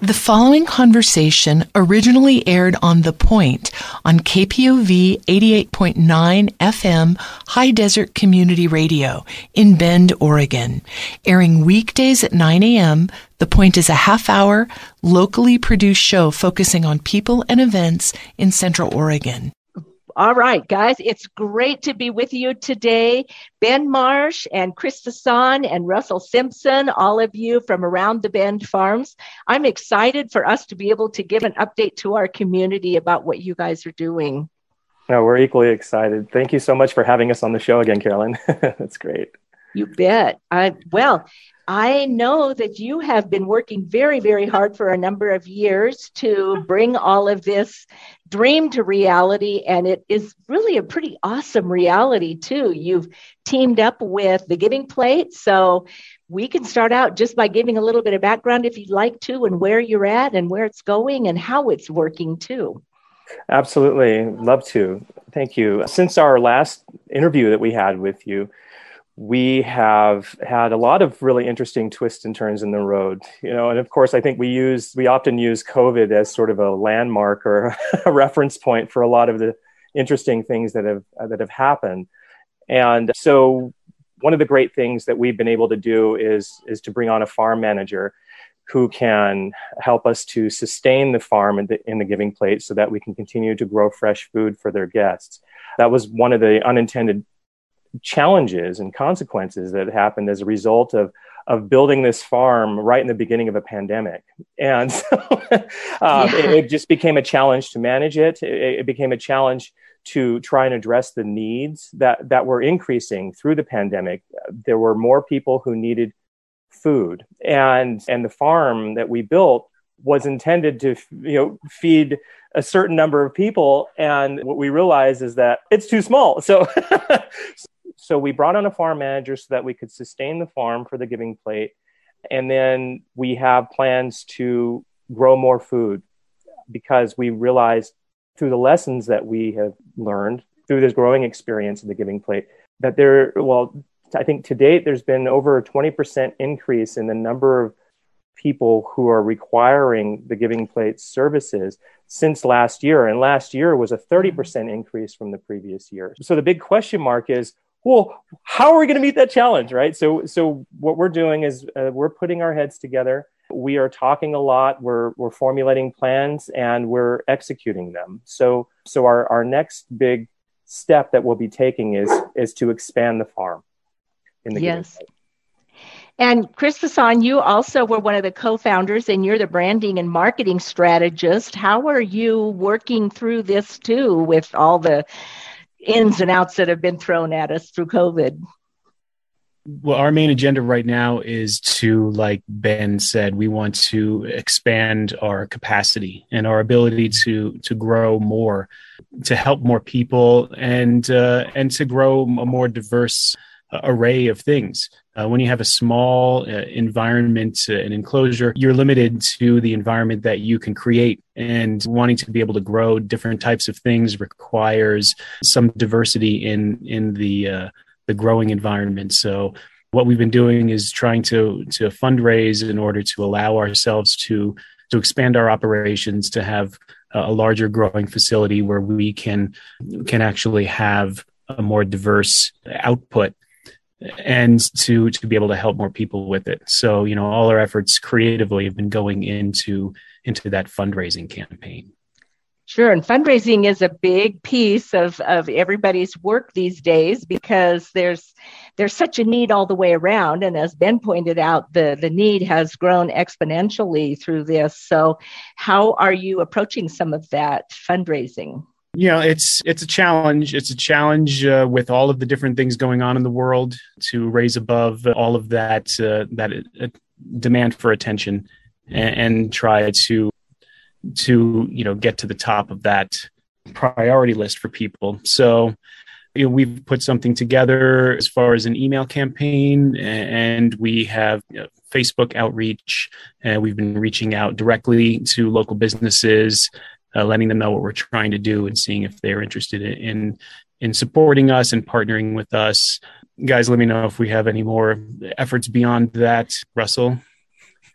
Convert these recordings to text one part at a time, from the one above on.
The following conversation originally aired on The Point on KPOV 88.9 FM High Desert Community Radio in Bend, Oregon. Airing weekdays at 9 a.m., The Point is a half hour, locally produced show focusing on people and events in Central Oregon. All right, guys, it's great to be with you today. Ben Marsh and Chris Fasan and Russell Simpson, all of you from around the Bend Farms. I'm excited for us to be able to give an update to our community about what you guys are doing. No, we're equally excited. Thank you so much for having us on the show again, Carolyn. That's great. You bet. I, well, I know that you have been working very, very hard for a number of years to bring all of this dream to reality. And it is really a pretty awesome reality, too. You've teamed up with the Giving Plate. So we can start out just by giving a little bit of background if you'd like to, and where you're at, and where it's going, and how it's working, too. Absolutely. Love to. Thank you. Since our last interview that we had with you, we have had a lot of really interesting twists and turns in the road you know and of course i think we use we often use covid as sort of a landmark or a reference point for a lot of the interesting things that have that have happened. And so one of the great things that we've been able to do is is to bring on a farm manager who can help us to sustain the farm in the, in the giving plate so that we can continue to grow fresh food for their guests. That was one of the unintended challenges and consequences that happened as a result of of building this farm right in the beginning of a pandemic. And so um, yeah. it, it, just became a challenge to manage it. it. It became a challenge to try and address the needs that, that were increasing through the pandemic. There were more people who needed food. And, and the farm that we built was intended to you know feed a certain number of people and what we realized is that it's too small so so we brought on a farm manager so that we could sustain the farm for the giving plate. And then we have plans to grow more food because we realized through the lessons that we have learned through this growing experience of the giving plate that there, well, I think to date, there's been over a 20% increase in the number of people who are requiring the giving plate services since last year. And last year was a 30% increase from the previous year. So the big question mark is well, how are we going to meet that challenge, right? So, so what we're doing is uh, we're putting our heads together. We are talking a lot. We're we're formulating plans and we're executing them. So, so our our next big step that we'll be taking is is to expand the farm. In the yes. And Chris Fasan, you also were one of the co-founders, and you're the branding and marketing strategist. How are you working through this too, with all the ins and outs that have been thrown at us through COVID? Well, our main agenda right now is to, like Ben said, we want to expand our capacity and our ability to to grow more, to help more people, and uh, and to grow a more diverse array of things. Uh, when you have a small uh, environment, uh, an enclosure, you're limited to the environment that you can create. And wanting to be able to grow different types of things requires some diversity in in the uh, the growing environment. So what we've been doing is trying to to fundraise in order to allow ourselves to to expand our operations to have a larger growing facility where we can can actually have a more diverse output and to to be able to help more people with it so you know all our efforts creatively have been going into into that fundraising campaign Sure, and fundraising is a big piece of, of everybody's work these days because there's there's such a need all the way around, and as Ben pointed out, the the need has grown exponentially through this. So, how are you approaching some of that fundraising? You know it's it's a challenge. It's a challenge uh, with all of the different things going on in the world to raise above all of that uh, that uh, demand for attention and, and, try to to you know get to the top of that priority list for people. So you know, we've put something together as far as an email campaign and we have you know, facebook outreach and we've been reaching out directly to local businesses uh, letting them know what we're trying to do and seeing if they're interested in in supporting us and partnering with us. Guys, let me know if we have any more efforts beyond that. Russell.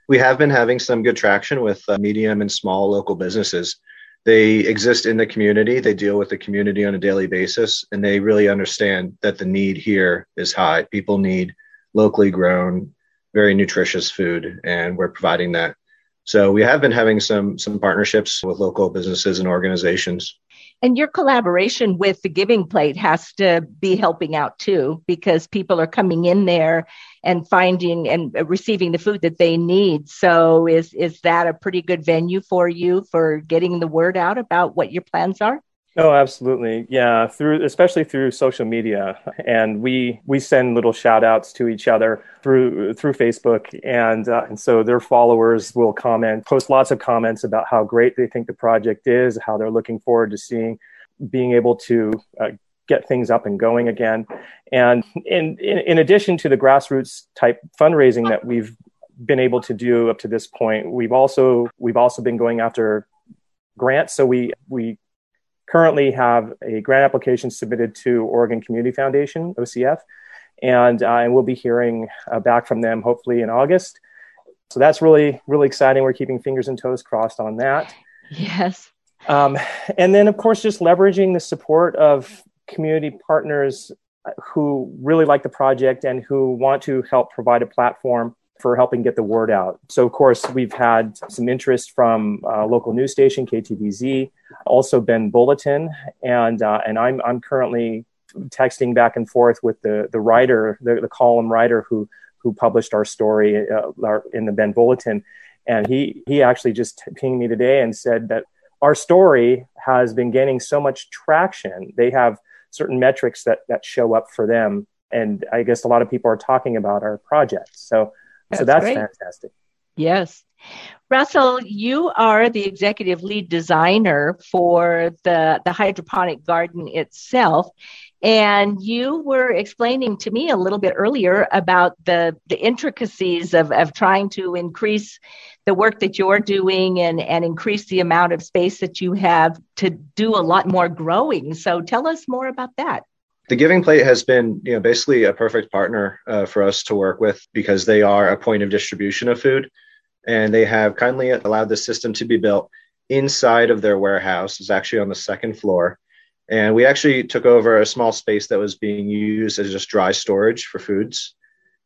We have been having some good traction with uh, medium and small local businesses. They exist in the community, they deal with the community on a daily basis, and they really understand that the need here is high. People need locally grown, very nutritious food, and we're providing that. So we have been having some some partnerships with local businesses and organizations. And your collaboration with the Giving Plate has to be helping out too, because people are coming in there and finding and receiving the food that they need. So, is is that a pretty good venue for you for getting the word out about what your plans are? Oh, absolutely. Yeah, through especially through social media, and we we send little shout outs to each other through through Facebook, and uh, and so their followers will comment, post lots of comments about how great they think the project is, how they're looking forward to seeing being able to uh, get things up and going again, and in, in in addition to the grassroots type fundraising that we've been able to do up to this point, we've also we've also been going after grants. So we we currently have a grant application submitted to Oregon Community Foundation, OCF, and, uh, and we'll be hearing uh, back from them hopefully in August. So that's really, really exciting. We're keeping fingers and toes crossed on that. Yes. Um, and then, of course, just leveraging the support of community partners who really like the project and who want to help provide a platform for helping get the word out. So, of course, we've had some interest from uh, local news station KTVZ, also Bend Bulletin, and uh, and I'm I'm currently texting back and forth with the the writer, the, the column writer who who published our story uh, in the Bend Bulletin, and he he actually just pinged me today and said that our story has been gaining so much traction. They have certain metrics that that show up for them, and I guess a lot of people are talking about our project. So that's so that's great. fantastic. Yes. Russell, you are the executive lead designer for the, the hydroponic garden itself. And you were explaining to me a little bit earlier about the, the intricacies of, of trying to increase the work that you're doing and, and increase the amount of space that you have to do a lot more growing. So tell us more about that the Giving Plate has been, you know, basically a perfect partner uh, for us to work with because they are a point of distribution of food, and they have kindly allowed the system to be built inside of their warehouse. It's actually on the second floor, and we actually took over a small space that was being used as just dry storage for foods.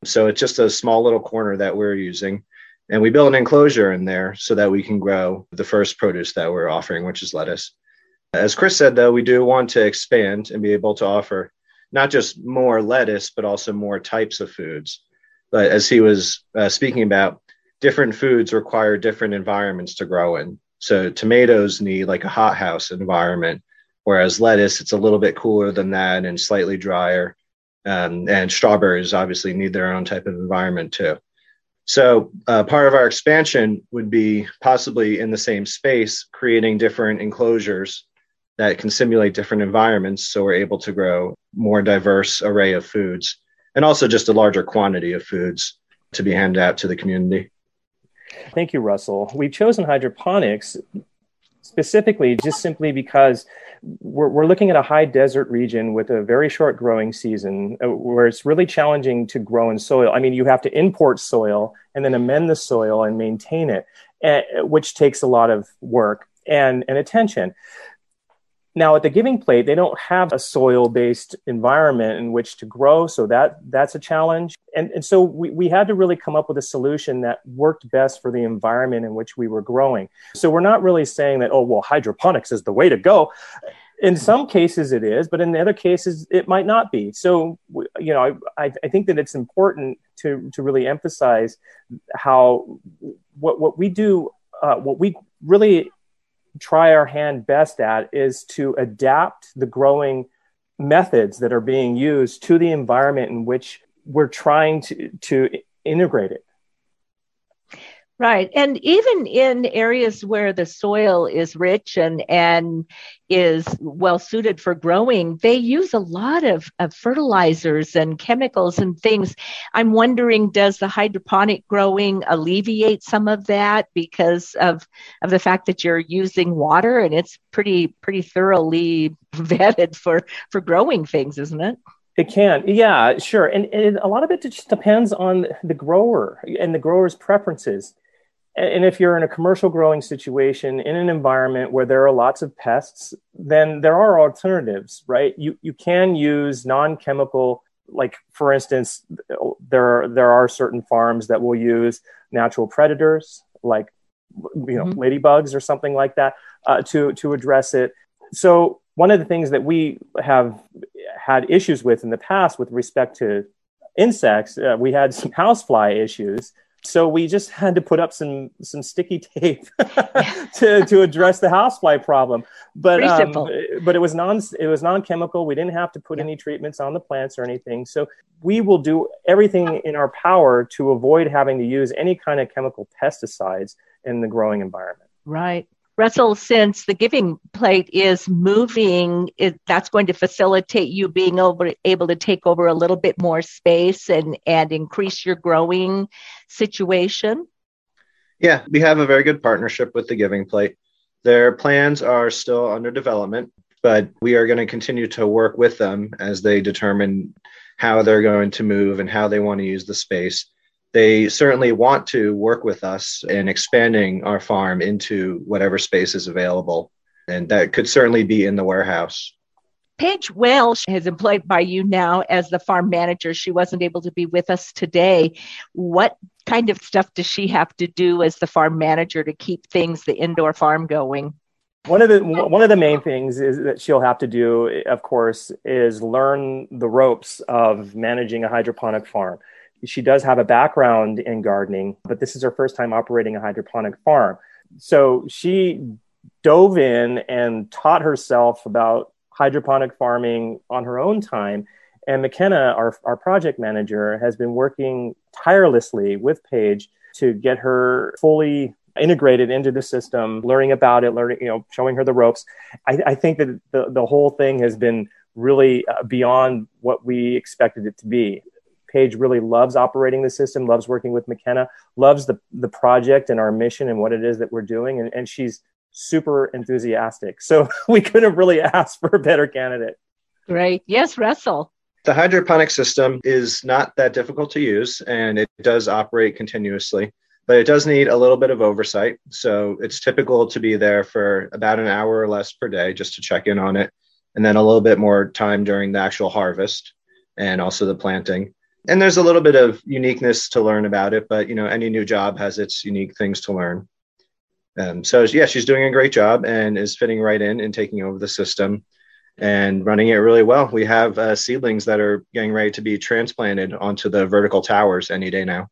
So it's just a small little corner that we're using. And we built an enclosure in there so that we can grow the first produce that we're offering, which is lettuce. As Chris said, though, we do want to expand and be able to offer not just more lettuce, but also more types of foods. But as he was uh, speaking about, different foods require different environments to grow in. So tomatoes need like a hothouse environment, whereas lettuce, it's a little bit cooler than that and slightly drier. Um, and strawberries obviously need their own type of environment too. So uh, part of our expansion would be possibly in the same space, creating different enclosures that can simulate different environments so we're able to grow more diverse array of foods and also just a larger quantity of foods to be handed out to the community. Thank you russell. We've chosen hydroponics specifically just simply because we're, we're looking at a high desert region with a very short growing season uh, where it's really challenging to grow in soil. I mean you have to import soil and then amend the soil and maintain it eh, which takes a lot of work and, and attention now at the Giving Plate, they don't have a soil-based environment in which to grow, so that that's a challenge. And, and so we, we had to really come up with a solution that worked best for the environment in which we were growing. So we're not really saying that, oh, well, hydroponics is the way to go. In some cases it is, but in the other cases it might not be. So, you know, I, I think that it's important to, to really emphasize how what, what we do, uh, what we really try our hand best at is to adapt the growing methods that are being used to the environment in which we're trying to, to integrate it. Right. And even in areas where the soil is rich and, and is well suited for growing, they use a lot of, of fertilizers and chemicals and things. I'm wondering, does the hydroponic growing alleviate some of that because of, of the fact that you're using water and it's pretty, pretty thoroughly vetted for, for growing things, isn't it? It can, yeah, sure, and, and, a lot of it just depends on the grower and the grower's preferences and if you're in a commercial growing situation in an environment where there are lots of pests, then there are alternatives, right? You you can use non-chemical, like for instance, there are, there are certain farms that will use natural predators, like you know mm-hmm. ladybugs or something like that, uh, to to address it. So one of the things that we have had issues with in the past with respect to insects, uh, we had some housefly issues so we just had to put up some some sticky tape to to address the housefly problem. But um, but it was non it was non chemical. We didn't have to put yeah. any treatments on the plants or anything. So we will do everything in our power to avoid having to use any kind of chemical pesticides in the growing environment. Right. Russell, since the giving plate is moving, it, that's going to facilitate you being over, able to take over a little bit more space and, and increase your growing situation? Yeah, we have a very good partnership with the giving plate. Their plans are still under development, but we are going to continue to work with them as they determine how they're going to move and how they want to use the space they certainly want to work with us in expanding our farm into whatever space is available. And that could certainly be in the warehouse. Paige Welsh is employed by you now as the farm manager. She wasn't able to be with us today. What kind of stuff does she have to do as the farm manager to keep things, the indoor farm going? One of the one of the main things is that she'll have to do, of course, is learn the ropes of managing a hydroponic farm she does have a background in gardening, but this is her first time operating a hydroponic farm. So she dove in and taught herself about hydroponic farming on her own time. And McKenna, our, our project manager, has been working tirelessly with Paige to get her fully integrated into the system, learning about it, learning, you know, showing her the ropes. I, I think that the, the whole thing has been really uh, beyond what we expected it to be. Paige really loves operating the system, loves working with McKenna, loves the, the project and our mission and what it is that we're doing. And, and she's super enthusiastic. So we couldn't have really ask for a better candidate. Great. Yes, Russell. The hydroponic system is not that difficult to use and it does operate continuously, but it does need a little bit of oversight. So it's typical to be there for about an hour or less per day just to check in on it, and then a little bit more time during the actual harvest and also the planting and there's a little bit of uniqueness to learn about it, but you know, any new job has its unique things to learn. Um, so yeah, she's doing a great job and is fitting right in and taking over the system and running it really well. We have uh, seedlings that are getting ready to be transplanted onto the vertical towers any day now.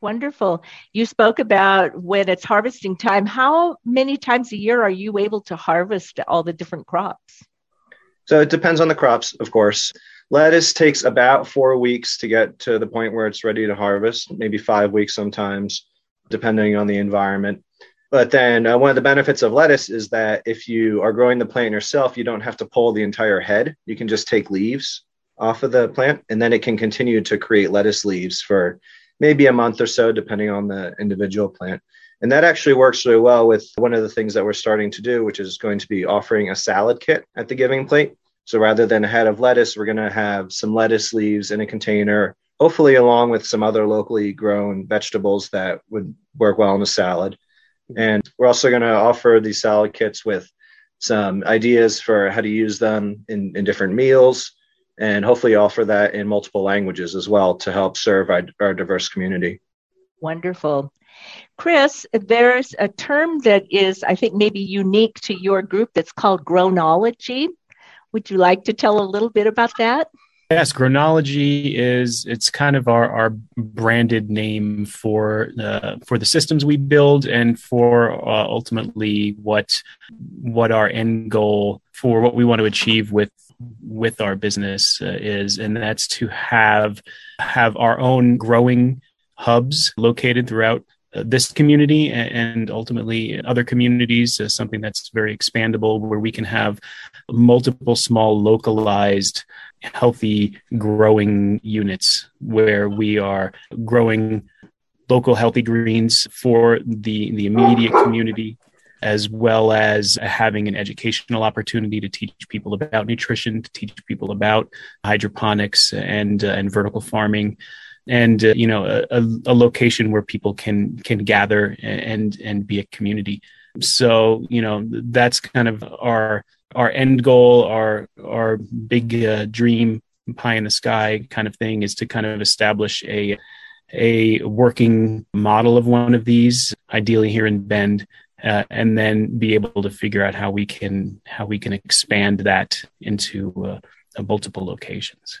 Wonderful. You spoke about when it's harvesting time. How many times a year are you able to harvest all the different crops? So it depends on the crops, of course. Lettuce takes about four weeks to get to the point where it's ready to harvest, maybe five weeks sometimes, depending on the environment. But then uh, one of the benefits of lettuce is that if you are growing the plant yourself, you don't have to pull the entire head. You can just take leaves off of the plant, and then it can continue to create lettuce leaves for maybe a month or so, depending on the individual plant. And that actually works really well with one of the things that we're starting to do, which is going to be offering a salad kit at the giving plate. So rather than a head of lettuce, we're going to have some lettuce leaves in a container, hopefully along with some other locally grown vegetables that would work well in a salad. And we're also going to offer these salad kits with some ideas for how to use them in, in different meals and hopefully offer that in multiple languages as well to help serve our, our diverse community. Wonderful. Chris, there's a term that is, I think, maybe unique to your group that's called grownology. Would you like to tell a little bit about that? Yes, Grownology is it's kind of our, our branded name for uh, for the systems we build and for uh, ultimately what what our end goal for what we want to achieve with with our business uh, is, and that's to have have our own growing hubs located throughout this community and ultimately other communities is something that's very expandable where we can have multiple small localized healthy growing units where we are growing local healthy greens for the the immediate community as well as having an educational opportunity to teach people about nutrition to teach people about hydroponics and uh, and vertical farming and uh, you know a, a, location where people can can gather and and be a community. So you know that's kind of our our end goal, our our big uh, dream, pie in the sky kind of thing, is to kind of establish a a working model of one of these, ideally here in Bend, uh, and then be able to figure out how we can how we can expand that into uh, multiple locations.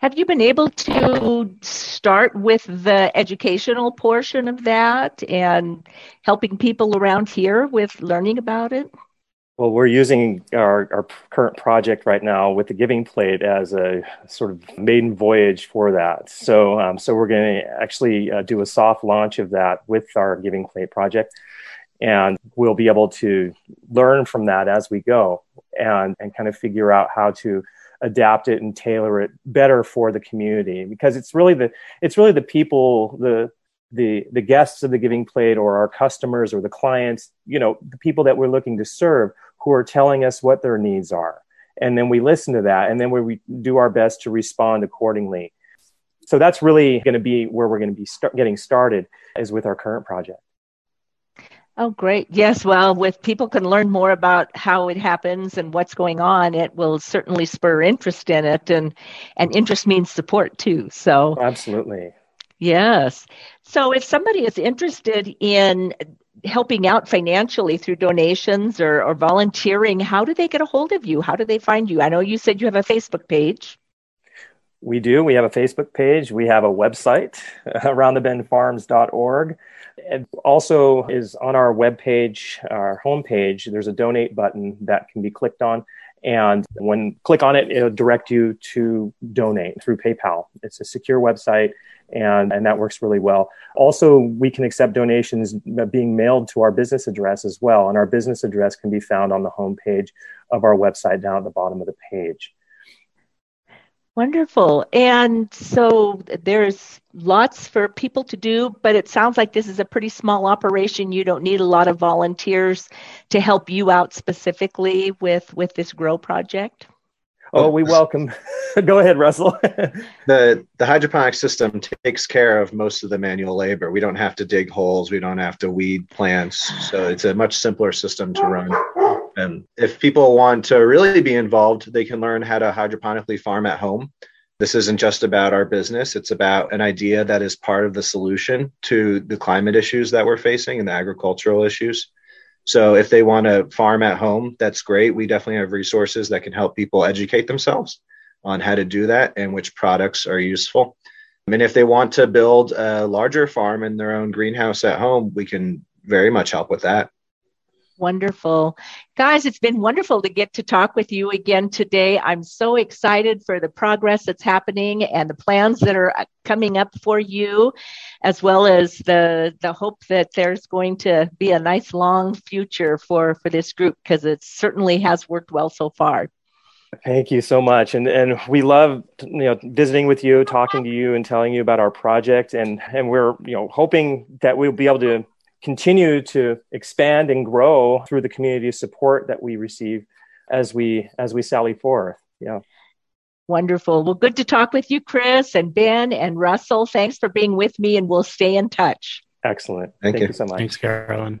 Have you been able to start with the educational portion of that and helping people around here with learning about it? Well, we're using our, our current project right now with the Giving Plate as a sort of maiden voyage for that. So, um, so we're going to actually uh, do a soft launch of that with our Giving Plate project, and we'll be able to learn from that as we go and and kind of figure out how to adapt it and tailor it better for the community. Because it's really the it's really the people the the the guests of the giving plate or our customers or the clients you know the people that we're looking to serve who are telling us what their needs are. And then we listen to that and then we do our best to respond accordingly. So that's really going to be where we're going to be start getting started is with our current project Oh, great. Yes. Well, if people can learn more about how it happens and what's going on, it will certainly spur interest in it. And, and interest means support too. So, absolutely. Yes. So, if somebody is interested in helping out financially through donations or, or volunteering, how do they get a hold of you? How do they find you? I know you said you have a Facebook page. We do. We have a Facebook page. We have a website, aroundthebendfarms.org. It also is on our webpage, our homepage. There's a donate button that can be clicked on. And when click on it, it'll direct you to donate through PayPal. It's a secure website and, and that works really well. Also, we can accept donations being mailed to our business address as well. And our business address can be found on the homepage of our website down at the bottom of the page. Wonderful. And so there's lots for people to do, but it sounds like this is a pretty small operation. You don't need a lot of volunteers to help you out specifically with with this grow project. Oh, we oh. welcome. Go ahead, Russell. the the hydroponic system takes care of most of the manual labor. We don't have to dig holes. We don't have to weed plants. So it's a much simpler system to run. And if people want to really be involved, they can learn how to hydroponically farm at home. This isn't just about our business, it's about an idea that is part of the solution to the climate issues that we're facing and the agricultural issues. So if they want to farm at home, that's great. We definitely have resources that can help people educate themselves on how to do that and which products are useful. Mean, if they want to build a larger farm in their own greenhouse at home, we can very much help with that. Wonderful. Guys, it's been wonderful to get to talk with you again today. I'm so excited for the progress that's happening and the plans that are uh, coming up for you, as well as the, the hope that there's going to be a nice long future for, for this group because it certainly has worked well so far. Thank you so much. And and we love you know visiting with you, talking to you and telling you about our project and and we're you know hoping that we'll be able to continue to expand and grow through the community support that we receive as we as we sally forth. Yeah. Wonderful. Well, good to talk with you, Chris and Ben and Russell. Thanks for being with me, and we'll stay in touch. Excellent. Thank, Thank you. you so much. Thanks, Carolyn.